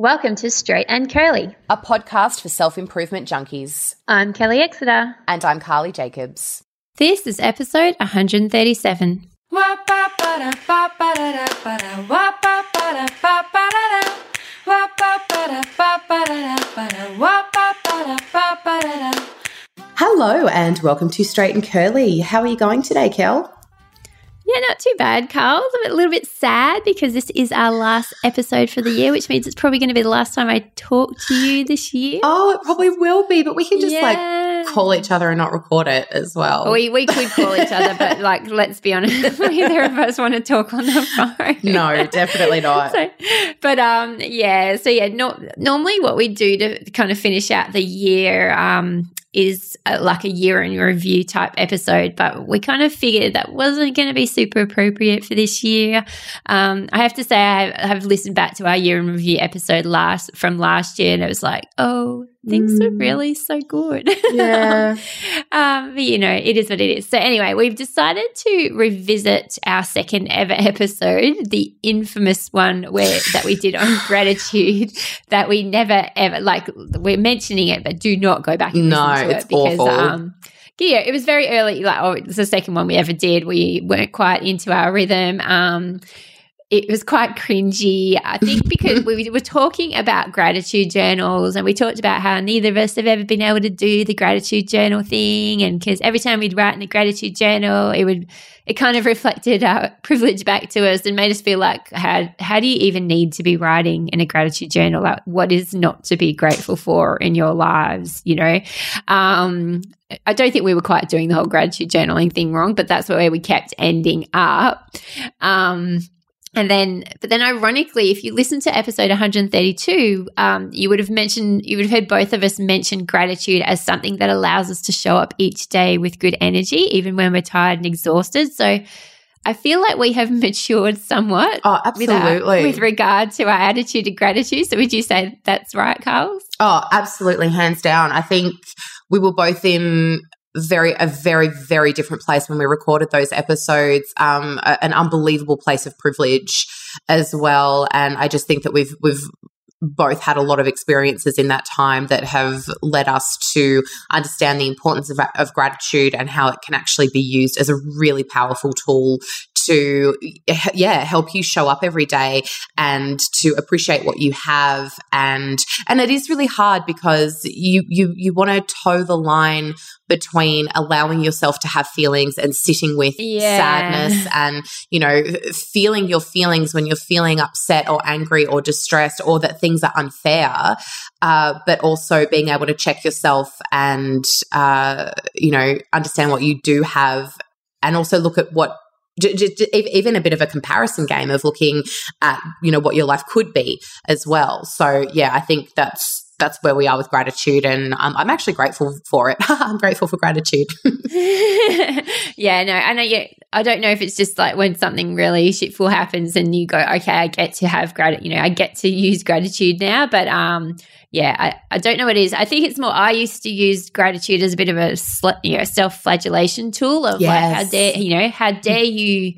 Welcome to Straight and Curly, a podcast for self improvement junkies. I'm Kelly Exeter. And I'm Carly Jacobs. This is episode 137. Hello, and welcome to Straight and Curly. How are you going today, Kel? Yeah, not too bad, Carl. I'm a little bit sad because this is our last episode for the year, which means it's probably going to be the last time I talk to you this year. Oh, it probably will be, but we can just yeah. like call each other and not record it as well. We we could call each other, but like let's be honest, neither of us want to talk on the phone. No, definitely not. so, but um, yeah. So yeah, not normally what we do to kind of finish out the year um is a, like a year in review type episode, but we kind of figured that wasn't going to be super appropriate for this year. Um, I have to say, I have listened back to our year in review episode last from last year, and it was like, oh, things mm. are really so good. Yeah. um, but you know, it is what it is. So anyway, we've decided to revisit our second ever episode, the infamous one where that we did on gratitude that we never ever like we're mentioning it, but do not go back and no, listen to it because awful. um yeah, it was very early. Like, oh, it's the second one we ever did. We weren't quite into our rhythm. Um, it was quite cringy. I think because we were talking about gratitude journals and we talked about how neither of us have ever been able to do the gratitude journal thing. And because every time we'd write in the gratitude journal, it would, it kind of reflected our privilege back to us and made us feel like, how, how do you even need to be writing in a gratitude journal? Like, what is not to be grateful for in your lives, you know? Um, I don't think we were quite doing the whole gratitude journaling thing wrong, but that's where we kept ending up. Um, and then, but then ironically, if you listen to episode 132, um, you would have mentioned, you would have heard both of us mention gratitude as something that allows us to show up each day with good energy, even when we're tired and exhausted. So I feel like we have matured somewhat. Oh, absolutely. With, our, with regard to our attitude to gratitude. So would you say that's right, Carl? Oh, absolutely. Hands down. I think we were both in very a very very different place when we recorded those episodes um a, an unbelievable place of privilege as well. And i just think that we've we've both had a lot of experiences in that time that have led us to understand the importance of, of gratitude and how it can actually be used as a really powerful tool to yeah help you show up every day and to appreciate what you have and and it is really hard because you you you want to toe the line between allowing yourself to have feelings and sitting with yeah. sadness and you know feeling your feelings when you're feeling upset or angry or distressed or that things are unfair uh, but also being able to check yourself and uh, you know understand what you do have and also look at what even a bit of a comparison game of looking at you know what your life could be as well. So yeah i think that's that's where we are with gratitude and um, i'm actually grateful for it i'm grateful for gratitude yeah no i know yeah i don't know if it's just like when something really shitful happens and you go okay i get to have gratitude you know i get to use gratitude now but um yeah, I, I don't know what it is. I think it's more, I used to use gratitude as a bit of a you know, self flagellation tool of yes. like, how dare, you know, how dare you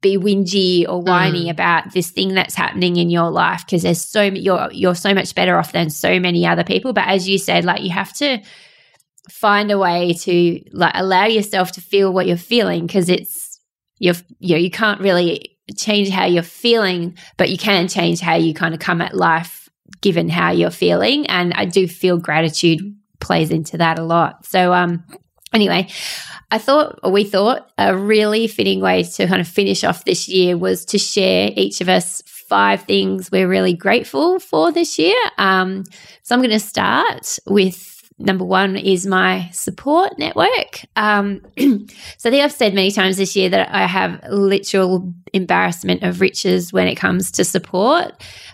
be whingy or whiny mm. about this thing that's happening in your life because there's so you're you're so much better off than so many other people but as you said like you have to find a way to like allow yourself to feel what you're feeling because it's you're you know you can't really change how you're feeling but you can change how you kind of come at life given how you're feeling. And I do feel gratitude plays into that a lot. So, um, anyway, I thought, or we thought, a really fitting way to kind of finish off this year was to share each of us five things we're really grateful for this year. Um, so I'm going to start with number one is my support network. Um, so I think I've said many times this year that I have literal embarrassment of riches when it comes to support.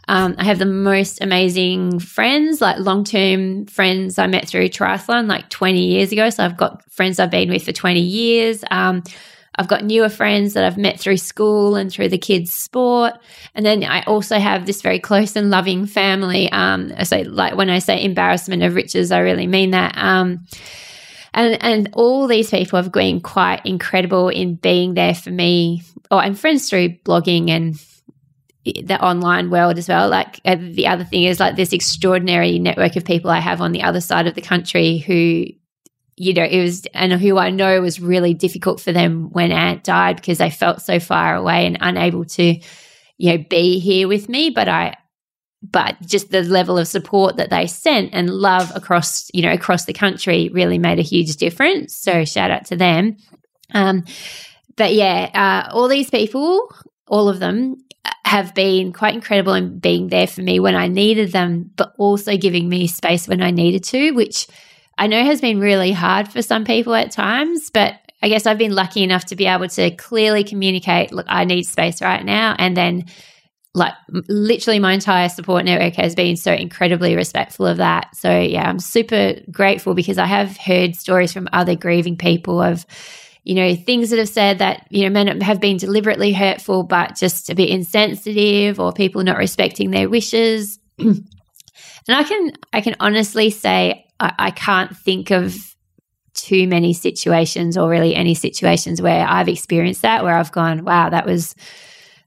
Um, I have the most amazing friends, like long term friends I met through triathlon like 20 years ago. So I've got friends I've been with for 20 years. Um, I've got newer friends that I've met through school and through the kids' sport. And then I also have this very close and loving family. Um, say, like when I say embarrassment of riches, I really mean that. Um, and and all these people have been quite incredible in being there for me. Oh, and friends through blogging and the online world as well. Like uh, the other thing is like this extraordinary network of people I have on the other side of the country who, you know, it was, and who I know was really difficult for them when Ant died because they felt so far away and unable to, you know, be here with me. But I, but just the level of support that they sent and love across, you know, across the country really made a huge difference. So shout out to them. Um, but yeah, uh, all these people, all of them have been quite incredible in being there for me when I needed them, but also giving me space when I needed to, which I know has been really hard for some people at times. But I guess I've been lucky enough to be able to clearly communicate, look, I need space right now. And then, like, literally, my entire support network has been so incredibly respectful of that. So, yeah, I'm super grateful because I have heard stories from other grieving people of, you know, things that have said that, you know, men have been deliberately hurtful, but just a bit insensitive or people not respecting their wishes. and I can, I can honestly say, I, I can't think of too many situations or really any situations where I've experienced that, where I've gone, wow, that was,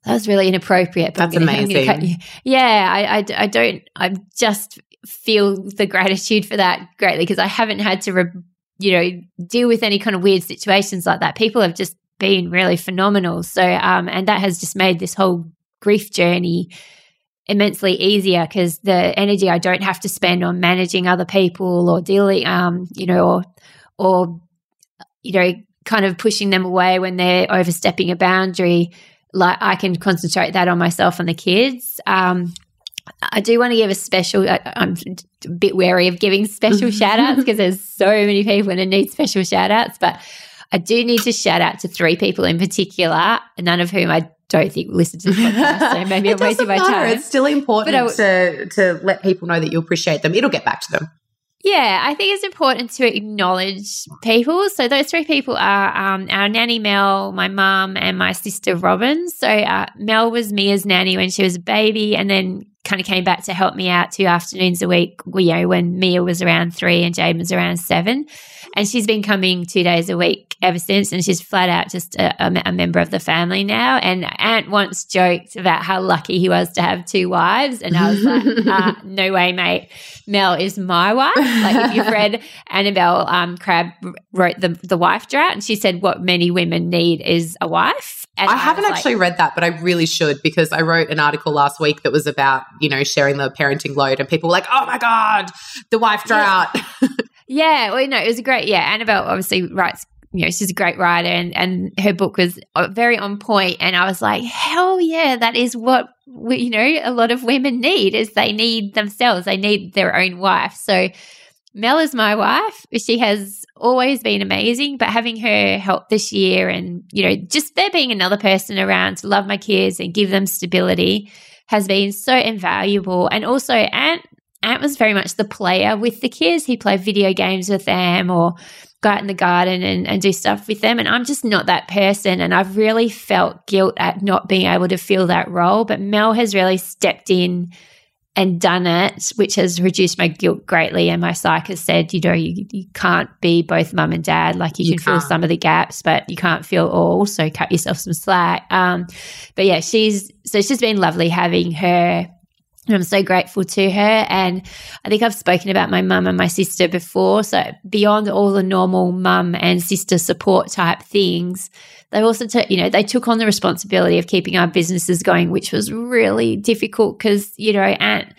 that was really inappropriate. That's amazing. Yeah, I, I, I, don't, I just feel the gratitude for that greatly because I haven't had to re- you know, deal with any kind of weird situations like that. People have just been really phenomenal. So, um, and that has just made this whole grief journey immensely easier because the energy I don't have to spend on managing other people or dealing, um, you know, or, or, you know, kind of pushing them away when they're overstepping a boundary. Like I can concentrate that on myself and the kids. Um, I do want to give a special, I, am a bit wary of giving special shout outs because there's so many people and I need special shout outs, but I do need to shout out to three people in particular, none of whom I don't think listen to the podcast. So maybe I'm wasting my time. But it's still important I, to, to let people know that you appreciate them. It'll get back to them. Yeah, I think it's important to acknowledge people. So those three people are um, our nanny Mel, my mum, and my sister Robin. So uh, Mel was Mia's nanny when she was a baby, and then kind of came back to help me out two afternoons a week, you know, when Mia was around three and Jade was around seven. And she's been coming two days a week ever since. And she's flat out just a, a, a member of the family now. And Ant once joked about how lucky he was to have two wives. And I was like, uh, no way, mate. Mel is my wife. Like if you've read Annabel um, Crabb wrote the, the wife drought and she said what many women need is a wife. And I, haven't actually like, read that, but I really should because I wrote an article last week that was about, you know, sharing the parenting load and people were like, oh my God, the wife drought. Yeah, yeah well, no, it was a great, yeah. Annabel obviously writes, you know, she's a great writer and, and her book was uh, very on point And I was like, hell yeah, that is what, we, you know, a lot of women need is they need themselves. They need their own wife. So Mel is my wife. She has always been amazing, but having her help this year and, you know, just there being another person around to love my kids and give them stability has been so invaluable. And also, Ant, Ant was very much the player with the kids. He played video games with them or go out in the garden and, and do stuff with them. And I'm just not that person. And I've really felt guilt at not being able to fill that role. But Mel has really stepped in and done it, which has reduced my guilt greatly. And my psych has said, you know, you, you can't be both mum and dad. Like you, you can can't. fill some of the gaps, but you can't fill all. So cut yourself some slack. Um, but yeah, she's, so it's just been lovely having her. And I'm so grateful to her. And I think I've spoken about my mum and my sister before. So beyond all the normal mum and sister support type things, they also, t- you know, they took on the responsibility of keeping our businesses going, which was really difficult because, you know, Ant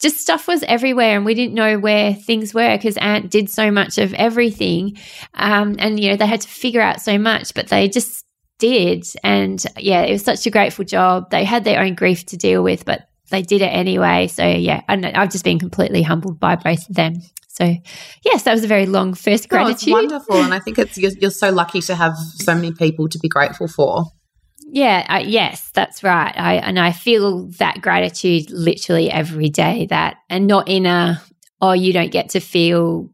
just stuff was everywhere and we didn't know where things were because Ant did so much of everything. Um, and, you know, they had to figure out so much, but they just did. And yeah, it was such a grateful job. They had their own grief to deal with, but they did it anyway. So yeah, I have just been completely humbled by both of them. So, yes, that was a very long first gratitude. No, wonderful, and I think it's you're, you're, so lucky to have so many people to be grateful for. Yeah, uh, yes, that's right. I and I feel that gratitude literally every day. That and not in a oh you don't get to feel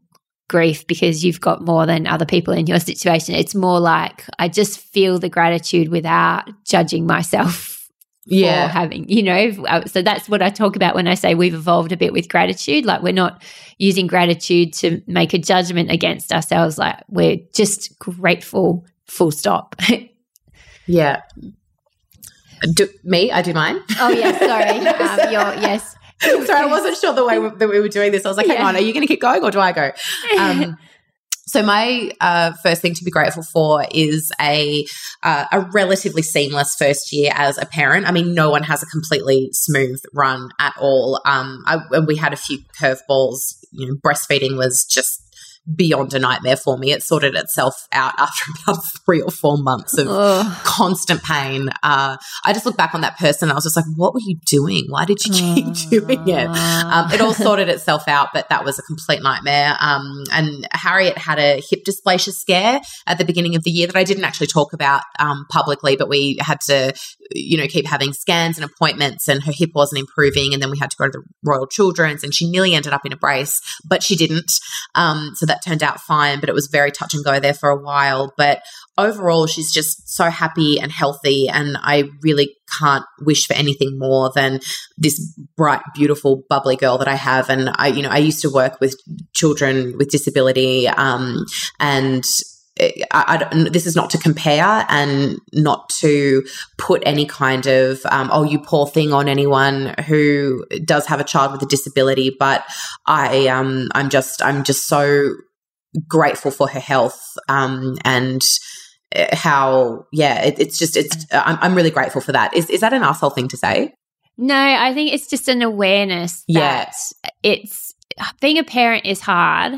grief because you've got more than other people in your situation. It's more like I just feel the gratitude without judging myself yeah. having, you know. Uh, so that's what I talk about when I say we've evolved a bit with gratitude. Like we're not using gratitude to make a judgment against ourselves. Like we're just grateful, full stop. yeah. Do, me? I do mine. Oh yeah, sorry. um, your, yes. sorry, I wasn't sure the way we, that we were doing this. I was like, hang yeah. on, are you going to keep going or do I go? Um, so my uh, first thing to be grateful for is a uh, a relatively seamless first year as a parent. I mean, no one has a completely smooth run at all. Um, I, we had a few curveballs. You know, breastfeeding was just beyond a nightmare for me. It sorted itself out after about three or four months of Ugh. constant pain. Uh, I just look back on that person. I was just like, what were you doing? Why did you keep doing it? Um, it all sorted itself out, but that was a complete nightmare. Um, and Harriet had a hip dysplasia scare at the beginning of the year that I didn't actually talk about um, publicly, but we had to, you know, keep having scans and appointments, and her hip wasn't improving. And then we had to go to the Royal Children's, and she nearly ended up in a brace, but she didn't. Um, so that that turned out fine, but it was very touch and go there for a while. But overall, she's just so happy and healthy. And I really can't wish for anything more than this bright, beautiful, bubbly girl that I have. And I, you know, I used to work with children with disability. Um, and I, I, this is not to compare and not to put any kind of um, oh you poor thing on anyone who does have a child with a disability but I um I'm just I'm just so grateful for her health um, and uh, how yeah it, it's just it's I'm, I'm really grateful for that. Is is that an asshole thing to say? No i think it's just an awareness that yeah. it's being a parent is hard.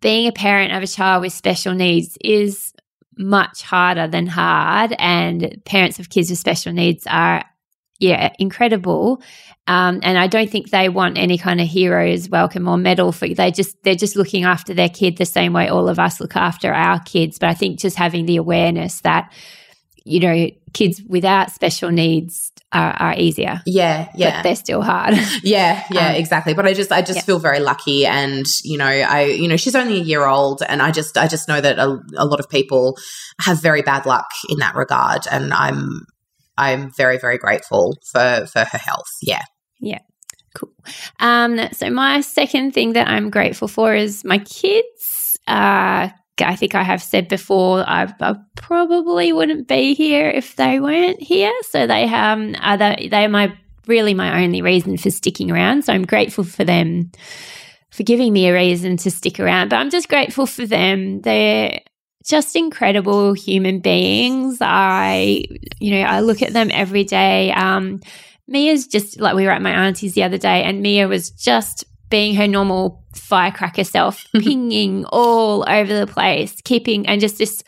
Being a parent of a child with special needs is much harder than hard and parents of kids with special needs are yeah, incredible. Um, and I don't think they want any kind of heroes welcome or medal for they just they're just looking after their kid the same way all of us look after our kids. But I think just having the awareness that you know kids without special needs are, are easier. Yeah, yeah, but they're still hard. yeah, yeah, um, exactly. But I just I just yeah. feel very lucky, and you know I you know she's only a year old, and I just I just know that a, a lot of people have very bad luck in that regard, and I'm I'm very, very grateful for for her health. Yeah. Yeah. Cool. Um, so my second thing that I'm grateful for is my kids. Uh, I think I have said before, I, I, probably wouldn't be here if they weren't here. So they um are the, they are my really my only reason for sticking around. So I'm grateful for them for giving me a reason to stick around. But I'm just grateful for them. They're just incredible human beings. I, you know, I look at them every day. Um, Mia's just like we were at my auntie's the other day, and Mia was just being her normal firecracker self, pinging all over the place, keeping and just this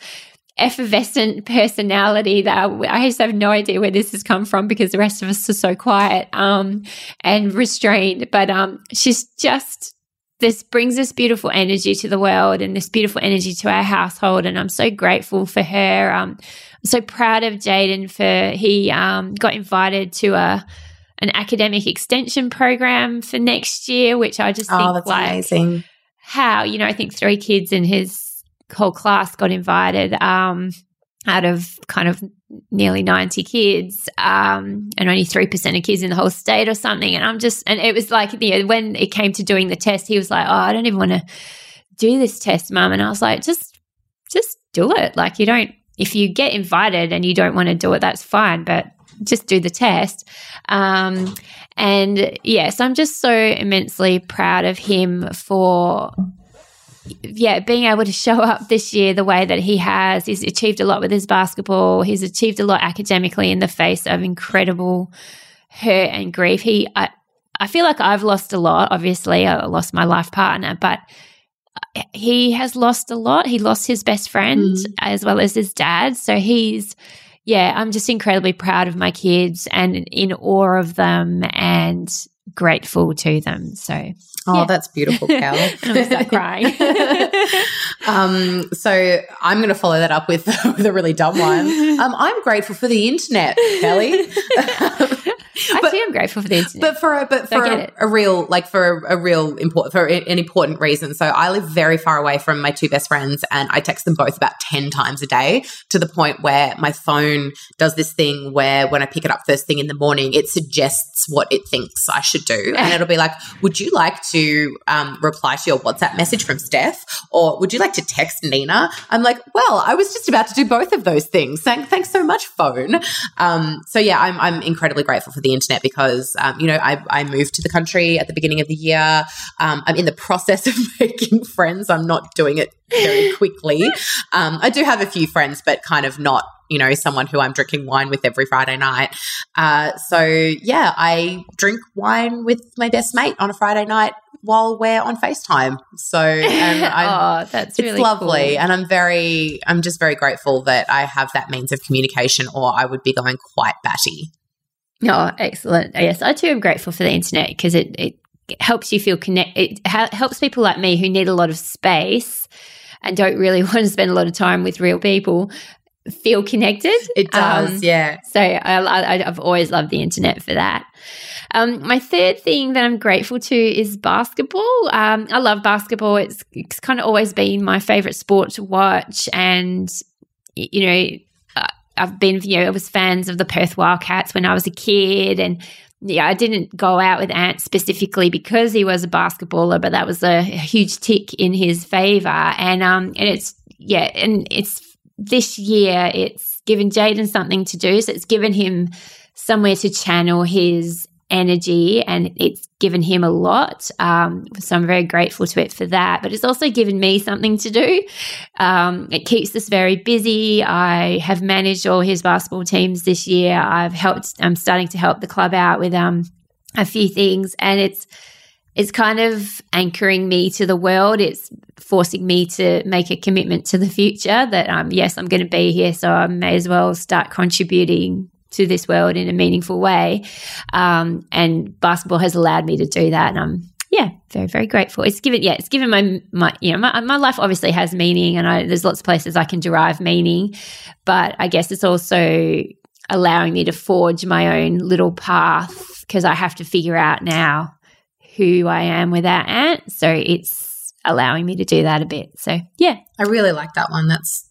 effervescent personality that I just have no idea where this has come from because the rest of us are so quiet um, and restrained. But um, she's just this brings this beautiful energy to the world and this beautiful energy to our household. And I'm so grateful for her. Um, I'm so proud of Jaden for he um, got invited to a an academic extension program for next year, which I just oh, think that's like amazing. How you know, I think three kids in his whole class got invited. Um, out of kind of nearly 90 kids um, and only 3% of kids in the whole state or something. And I'm just, and it was like, you know, when it came to doing the test, he was like, oh, I don't even want to do this test, mum. And I was like, just, just do it. Like, you don't, if you get invited and you don't want to do it, that's fine. But just do the test. Um, and yes, I'm just so immensely proud of him for yeah, being able to show up this year the way that he has, he's achieved a lot with his basketball. He's achieved a lot academically in the face of incredible hurt and grief. He, I, I feel like I've lost a lot. Obviously, I lost my life partner, but he has lost a lot. He lost his best friend mm. as well as his dad. So he's, yeah, I'm just incredibly proud of my kids and in awe of them and grateful to them. So, oh, yeah. that's beautiful, Kel. I'm start crying. um, so I'm going to follow that up with, with a really dumb one. Um, I'm grateful for the internet, Kelly. I but, too am grateful for the internet. But for a, but for a, a, real, like for a, real important, for an important reason. So I live very far away from my two best friends and I text them both about 10 times a day to the point where my phone does this thing where when I pick it up first thing in the morning, it suggests what it thinks I should do. And it'll be like, would you like to um, reply to your WhatsApp message from Steph? Or would you like to text Nina? I'm like, well, I was just about to do both of those things. Thanks so much, phone. Um, so yeah, I'm, I'm incredibly grateful for the internet because, um, you know, I, I moved to the country at the beginning of the year. Um, I'm in the process of making friends. I'm not doing it very quickly. Um, I do have a few friends, but kind of not you know, someone who I'm drinking wine with every Friday night. Uh, so yeah, I drink wine with my best mate on a Friday night while we're on FaceTime. So oh, that's it's lovely, cool. and I'm very, I'm just very grateful that I have that means of communication, or I would be going quite batty. Oh, excellent! Yes, I too am grateful for the internet because it, it helps you feel connect. It ha- helps people like me who need a lot of space and don't really want to spend a lot of time with real people feel connected. It does, um, yeah. So I, have always loved the internet for that. Um, my third thing that I'm grateful to is basketball. Um, I love basketball. It's, it's kind of always been my favorite sport to watch, and you know, I've been you know I was fans of the Perth Wildcats when I was a kid, and yeah, I didn't go out with Ant specifically because he was a basketballer, but that was a, huge tick in his favor, and um, and it's yeah, and it's this year it's given Jaden something to do. So it's given him somewhere to channel his energy and it's given him a lot. Um, so I'm very grateful to it for that. But it's also given me something to do. Um, it keeps us very busy. I have managed all his basketball teams this year. I've helped, I'm starting to help the club out with um, a few things and it's, it's kind of anchoring me to the world. It's forcing me to make a commitment to the future that, um, yes, I'm going to be here. So I may as well start contributing to this world in a meaningful way. Um, and basketball has allowed me to do that. And I'm, yeah, very, very grateful. It's given, yeah, it's given my, my, you know, my, my life obviously has meaning and I, there's lots of places I can derive meaning, but I guess it's also allowing me to forge my own little path because I have to figure out now who I am without Ant. So it's allowing me to do that a bit. So yeah. I really like that one. That's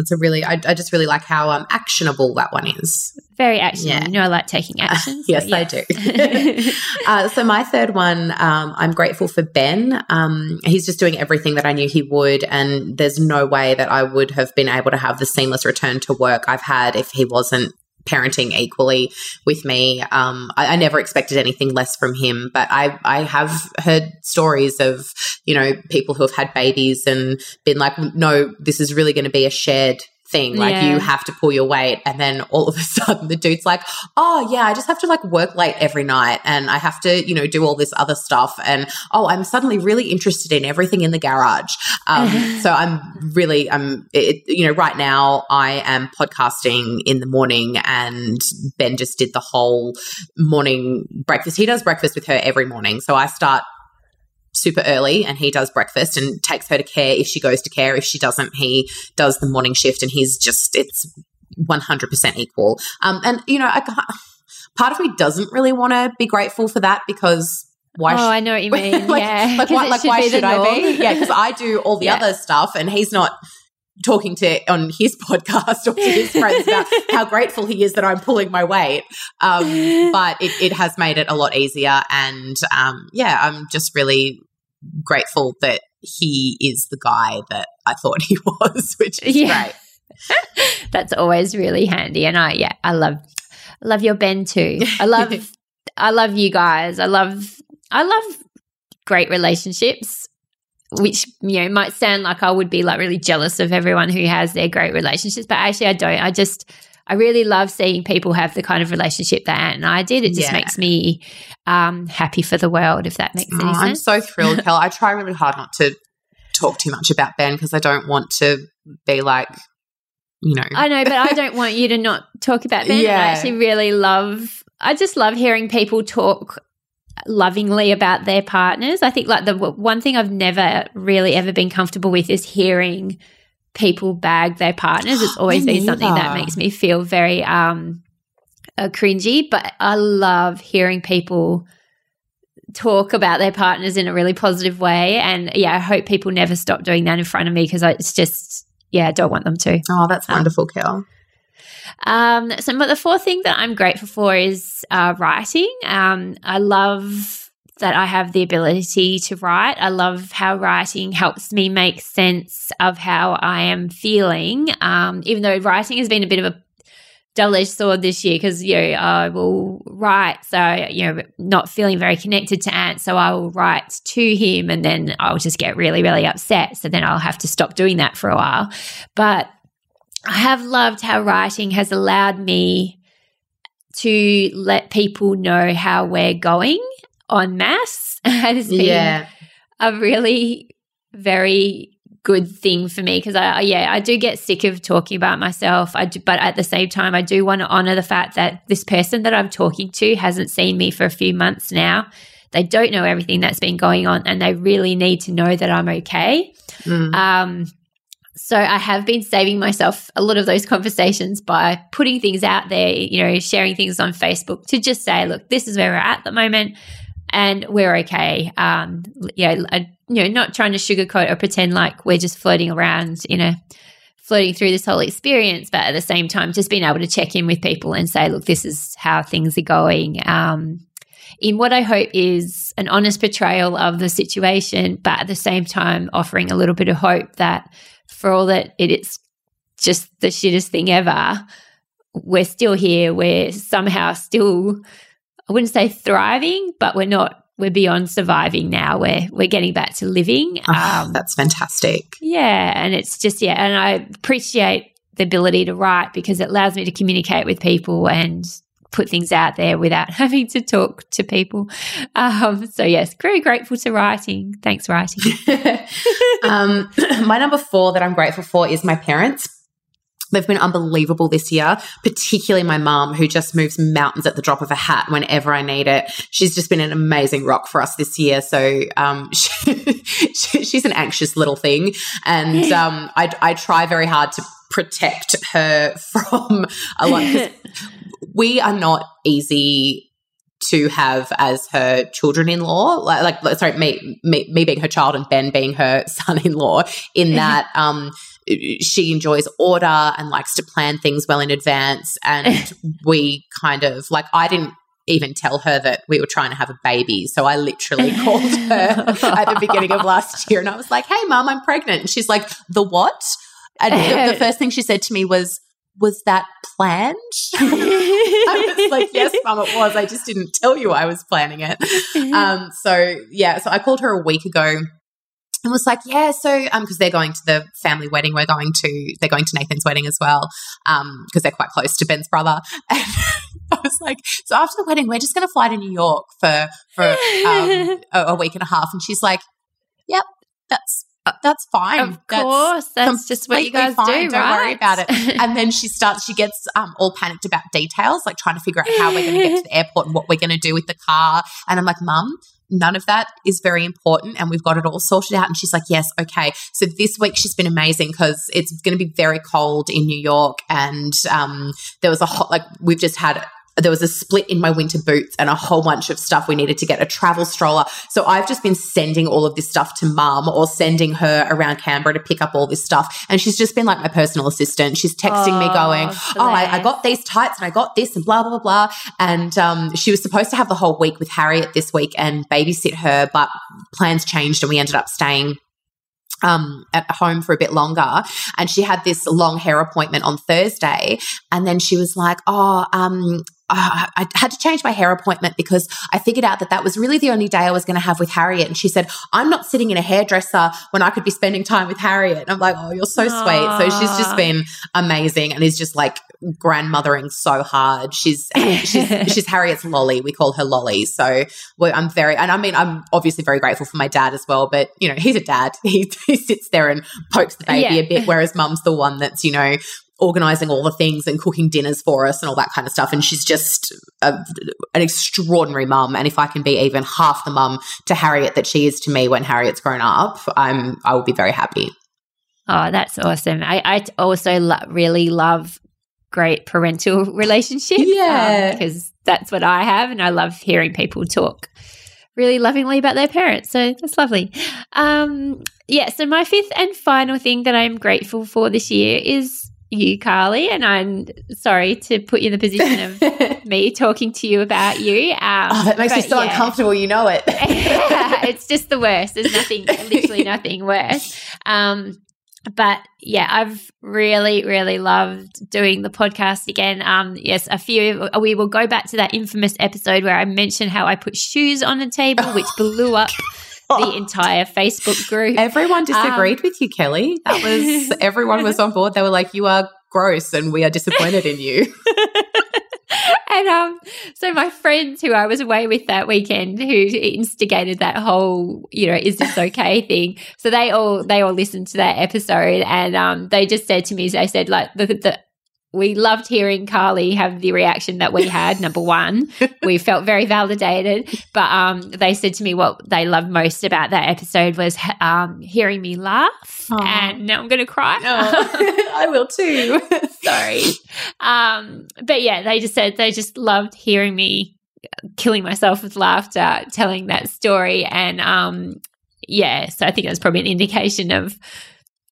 that's a really I, I just really like how um actionable that one is. Very actionable. Yeah. You know I like taking action. yes, yes, I do. uh, so my third one, um, I'm grateful for Ben. Um, he's just doing everything that I knew he would, and there's no way that I would have been able to have the seamless return to work I've had if he wasn't parenting equally with me. Um, I, I, never expected anything less from him, but I, I have heard stories of, you know, people who have had babies and been like, no, this is really going to be a shared thing. Like yeah. you have to pull your weight. And then all of a sudden the dude's like, oh, yeah, I just have to like work late every night and I have to, you know, do all this other stuff. And oh, I'm suddenly really interested in everything in the garage. Um, so I'm really, I'm, it, you know, right now I am podcasting in the morning and Ben just did the whole morning breakfast. He does breakfast with her every morning. So I start super early and he does breakfast and takes her to care if she goes to care. If she doesn't, he does the morning shift and he's just, it's 100% equal. Um, and, you know, I, part of me doesn't really want to be grateful for that because why? Oh, sh- I know what you mean. like, yeah, like, why, like, why should I be? Yeah, because I do all the yeah. other stuff, and he's not talking to on his podcast or to his friends about how grateful he is that I'm pulling my weight. Um, but it, it, has made it a lot easier. And um, yeah, I'm just really grateful that he is the guy that I thought he was, which is yeah. great. That's always really handy. And I, yeah, I love, love your Ben too. I love, I love you guys. I love, I love great relationships which you know might sound like I would be like really jealous of everyone who has their great relationships, but actually I don't. I just I really love seeing people have the kind of relationship that Ant and I did. It just yeah. makes me um, happy for the world, if that makes any oh, sense. I'm so thrilled, Kel. I try really hard not to talk too much about Ben because I don't want to be like you know. I know, but I don't want you to not talk about Ben. Yeah. I actually really love. I just love hearing people talk lovingly about their partners. I think like the one thing I've never really ever been comfortable with is hearing people bag their partners. It's always been something that makes me feel very um uh, cringy, but I love hearing people talk about their partners in a really positive way. And yeah, I hope people never stop doing that in front of me because it's just, yeah, I don't want them to. Oh, that's um, wonderful, Kel. Um, so, but the fourth thing that I'm grateful for is uh, writing. Um, I love that I have the ability to write. I love how writing helps me make sense of how I am feeling. Um, even though writing has been a bit of a double edged sword this year because you know I will write so you know not feeling very connected to Ant so I will write to him and then I'll just get really really upset so then I'll have to stop doing that for a while but I have loved how writing has allowed me to let people know how we're going on mass has been yeah. a really very good thing for me because I yeah I do get sick of talking about myself. I do, but at the same time I do want to honor the fact that this person that I'm talking to hasn't seen me for a few months now. They don't know everything that's been going on and they really need to know that I'm okay. Mm. um so I have been saving myself a lot of those conversations by putting things out there, you know, sharing things on Facebook to just say, look, this is where we're at the moment and we're okay. Um, yeah, I, you know, not trying to sugarcoat or pretend like we're just floating around, you know, floating through this whole experience, but at the same time, just being able to check in with people and say, look, this is how things are going. Um, in what I hope is an honest portrayal of the situation, but at the same time, offering a little bit of hope that for all that it is just the shittest thing ever, we're still here. We're somehow still I wouldn't say thriving, but we're not we're beyond surviving now. We're we're getting back to living. Oh, um, that's fantastic. Yeah, and it's just yeah, and I appreciate the ability to write because it allows me to communicate with people and put things out there without having to talk to people. Um, so yes, very grateful to writing. Thanks, writing. um, my number four that I'm grateful for is my parents. They've been unbelievable this year, particularly my mum, who just moves mountains at the drop of a hat whenever I need it. She's just been an amazing rock for us this year. So um, she, she's an anxious little thing. And um, I, I try very hard to protect her from a lot. we are not easy to have as her children-in-law like, like sorry me, me, me being her child and ben being her son-in-law in that um she enjoys order and likes to plan things well in advance. And we kind of like, I didn't even tell her that we were trying to have a baby. So I literally called her at the beginning of last year and I was like, hey, mom, I'm pregnant. And she's like, the what? And the, the first thing she said to me was, was that planned? I was like, yes, mum, it was. I just didn't tell you I was planning it. Um, so yeah, so I called her a week ago and was like, yeah, so um, because they're going to the family wedding, we're going to they're going to Nathan's wedding as well, um, because they're quite close to Ben's brother. And I was like, so after the wedding, we're just going to fly to New York for for um, a, a, week and a half. And she's like, yep, that's uh, that's fine. Of course, that's, that's just what you guys fine. do. Don't right? worry about it. And then she starts. She gets um, all panicked about details, like trying to figure out how we're going to get to the airport and what we're going to do with the car. And I'm like, Mum, none of that is very important and we've got it all sorted out. And she's like, yes, okay. So this week she's been amazing because it's going to be very cold in New York. And um, there was a hot, like, we've just had there was a split in my winter boots and a whole bunch of stuff. We needed to get a travel stroller. So I've just been sending all of this stuff to mum or sending her around Canberra to pick up all this stuff. And she's just been like my personal assistant. She's texting oh, me going, Oh, I, I, got these tights and I got this and blah, blah, blah, blah. And um, she was supposed to have the whole week with Harriet this week and babysit her, but plans changed and we ended up staying um, at home for a bit longer. And she had this long hair appointment on Thursday. And then she was like, Oh, um, uh, I had to change my hair appointment because I figured out that that was really the only day I was going to have with Harriet. And she said, I'm not sitting in a hairdresser when I could be spending time with Harriet. And I'm like, oh, you're so Aww. sweet. So she's just been amazing and is just like grandmothering so hard. She's, she's, she's Harriet's lolly. We call her lolly. So I'm very, and I mean, I'm obviously very grateful for my dad as well, but you know, he's a dad. He, he sits there and pokes the baby yeah. a bit, whereas mum's the one that's, you know, organizing all the things and cooking dinners for us and all that kind of stuff. And she's just a, an extraordinary mum. And if I can be even half the mum to Harriet that she is to me when Harriet's grown up, I'm I will be very happy. Oh, that's awesome. I, I also lo- really love great parental relationship. Yeah. Because that's what I have. And I love hearing people talk really lovingly about their parents. So that's lovely. Um, yeah. So my fifth and final thing that I'm grateful for this year is you, Carly. And I'm sorry to put you in the position of me talking to you about you. Um, oh, that makes me so yeah. uncomfortable. You know it. it's just the worst. There's nothing, literally nothing worse. Um, but yeah, I've really, really loved doing the podcast again. Um, yes, a few. We will go back to that infamous episode where I mentioned how I put shoes on the table, which blew up the entire Facebook group. Everyone disagreed um, with you, Kelly. That was everyone was on board. They were like, "You are gross, and we are disappointed in you." and um, so my friends who I was away with that weekend, who instigated that whole, you know, is this okay thing? So they all they all listened to that episode, and um, they just said to me, they said like the, the we loved hearing Carly have the reaction that we had. Number one, we felt very validated. But um, they said to me what they loved most about that episode was um, hearing me laugh. Aww. And now I'm going to cry. Oh, I will too. Sorry. Um, but yeah, they just said they just loved hearing me killing myself with laughter telling that story. And um, yeah, so I think that's probably an indication of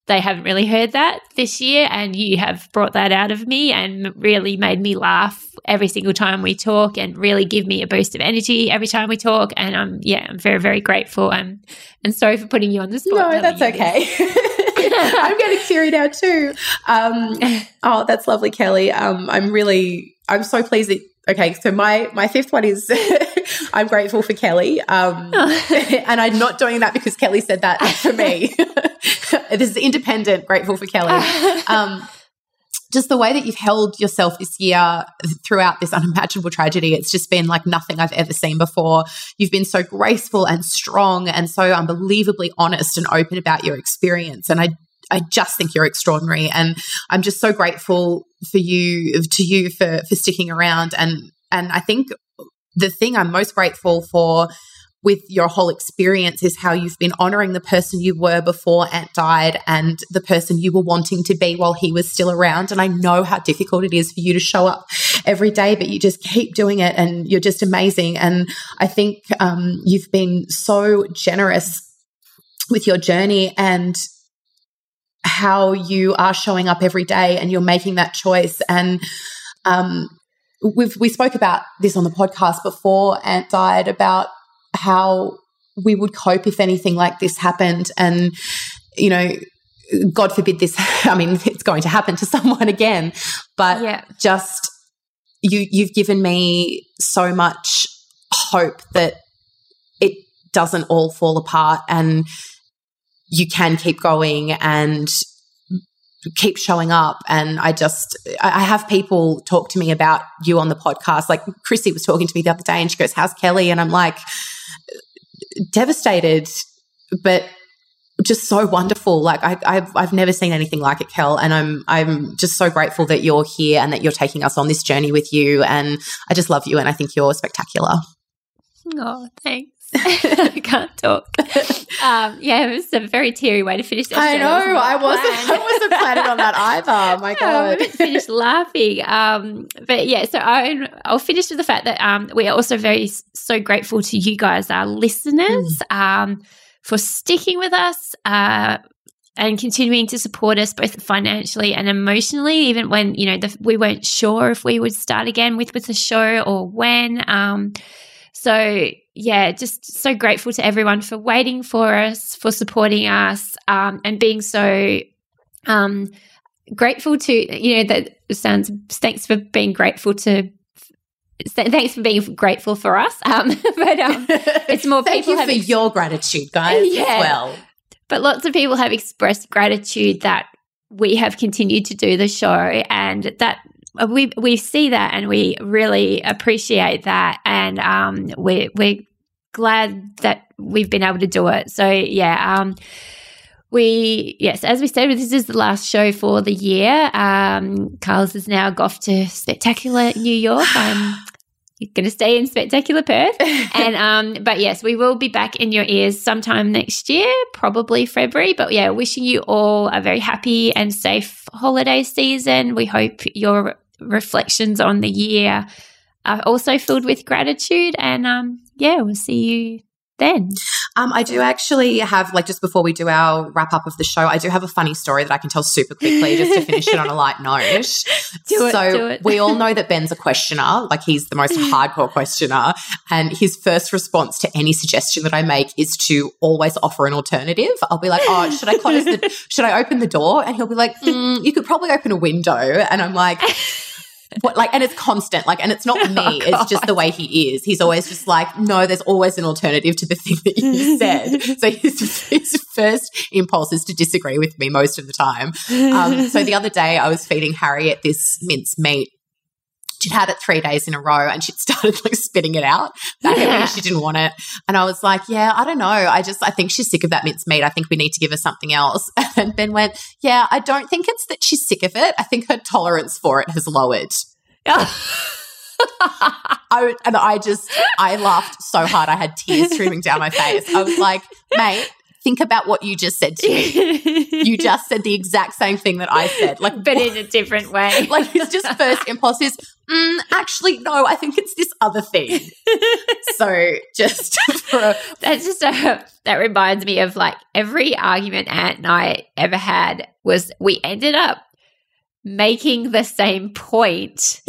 they haven't really heard that this year and you have brought that out of me and really made me laugh every single time we talk and really give me a boost of energy every time we talk. And I'm yeah I'm very very grateful and and sorry for putting you on the spot. No that's okay. I'm getting teary now too. Um, oh that's lovely Kelly. Um, I'm really I'm so pleased that okay so my my fifth one is I'm grateful for Kelly. Um, and I'm not doing that because Kelly said that for me. this is independent, grateful for Kelly. Um, just the way that you've held yourself this year throughout this unimaginable tragedy, it's just been like nothing I've ever seen before. You've been so graceful and strong and so unbelievably honest and open about your experience. And I I just think you're extraordinary. And I'm just so grateful for you to you for for sticking around and and I think the thing I'm most grateful for with your whole experience is how you've been honoring the person you were before Ant died and the person you were wanting to be while he was still around. And I know how difficult it is for you to show up every day, but you just keep doing it and you're just amazing. And I think um, you've been so generous with your journey and how you are showing up every day and you're making that choice. And um, we've we spoke about this on the podcast before and died about how we would cope if anything like this happened and you know god forbid this i mean it's going to happen to someone again but yeah. just you you've given me so much hope that it doesn't all fall apart and you can keep going and keep showing up. And I just, I have people talk to me about you on the podcast. Like Chrissy was talking to me the other day and she goes, How's Kelly? And I'm like, devastated, but just so wonderful. Like I, have I've never seen anything like it, Kel, and I'm I'm just so grateful that you're here and that you're taking us on this journey with you. And I just love you, and I think you're spectacular. Oh, thanks. I can't talk. Um, yeah, it was a very teary way to finish. I know. I wasn't. I wasn't planning on that either. My God, I finished laughing. Um, but yeah, so I, will finish with the fact that um, we are also very so grateful to you guys, our listeners, mm. um, for sticking with us. Uh, and continuing to support us both financially and emotionally, even when you know the, we weren't sure if we would start again with with the show or when. Um, so yeah, just so grateful to everyone for waiting for us, for supporting us, um, and being so um, grateful to you know that sounds. Thanks for being grateful to. Thanks for being grateful for us. Um, but um, it's more Thank people you for your gratitude, guys, yeah. as well. But lots of people have expressed gratitude that we have continued to do the show, and that we we see that and we really appreciate that and um, we're we're glad that we've been able to do it. So yeah, um, we yes, as we said, this is the last show for the year. Um, Carlos is now off to spectacular New York. I'm going to stay in spectacular Perth, and um, but yes, we will be back in your ears sometime next year, probably February. But yeah, wishing you all a very happy and safe holiday season. We hope you're reflections on the year are also filled with gratitude. And um, yeah, we'll see you then? Um, I do actually have, like, just before we do our wrap up of the show, I do have a funny story that I can tell super quickly just to finish it on a light note. do it, so do it. we all know that Ben's a questioner, like he's the most hardcore questioner, and his first response to any suggestion that I make is to always offer an alternative. I'll be like, "Oh, should I close the? Should I open the door?" And he'll be like, mm, "You could probably open a window," and I'm like what like and it's constant like and it's not me oh, it's just the way he is. He's always just like no there's always an alternative to the thing that you said. So his, his first impulse is to disagree with me most of the time. Um, so the other day i was feeding harriet this mince meat she'd had it three days in a row and she'd started like spitting it out back yeah. she didn't want it. And I was like, yeah, I don't know. I just, I think she's sick of that mince meat. I think we need to give her something else. And Ben went, yeah, I don't think it's that she's sick of it. I think her tolerance for it has lowered. I, and I just, I laughed so hard. I had tears streaming down my face. I was like, mate, think about what you just said to me. you just said the exact same thing that I said, like, but in a different way. like his just first impulse is, mm, actually, no, I think it's this other thing. so just for a- that's just a, that reminds me of like every argument Ant and I ever had was we ended up making the same point.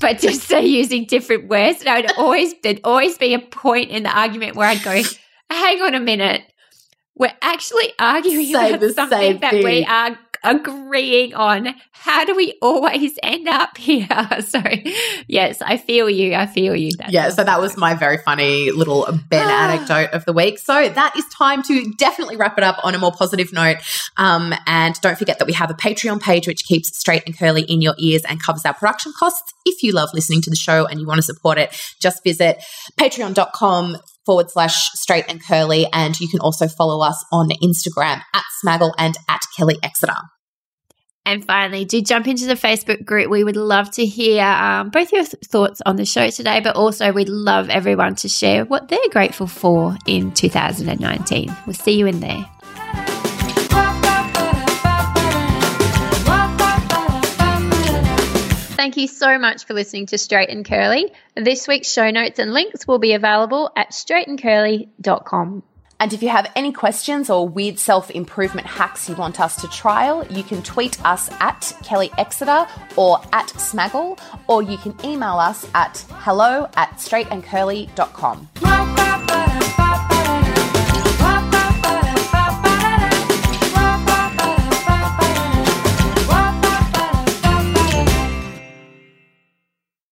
but just say using different words. And I'd always there'd always be a point in the argument where I'd go, hang on a minute. We're actually arguing Say about something that thing. we are agreeing on. How do we always end up here? So, yes, I feel you. I feel you. That's yeah, so that was my very funny little Ben anecdote of the week. So, that is time to definitely wrap it up on a more positive note. Um, and don't forget that we have a Patreon page which keeps straight and curly in your ears and covers our production costs. If you love listening to the show and you want to support it, just visit patreon.com forward slash straight and curly. And you can also follow us on Instagram at Smaggle and at Kelly Exeter. And finally, do jump into the Facebook group. We would love to hear um, both your th- thoughts on the show today, but also we'd love everyone to share what they're grateful for in 2019. We'll see you in there. Thank you so much for listening to Straight and Curly. This week's show notes and links will be available at straightandcurly.com. And if you have any questions or weird self improvement hacks you want us to trial, you can tweet us at Kelly Exeter or at Smaggle, or you can email us at hello at straightandcurly.com.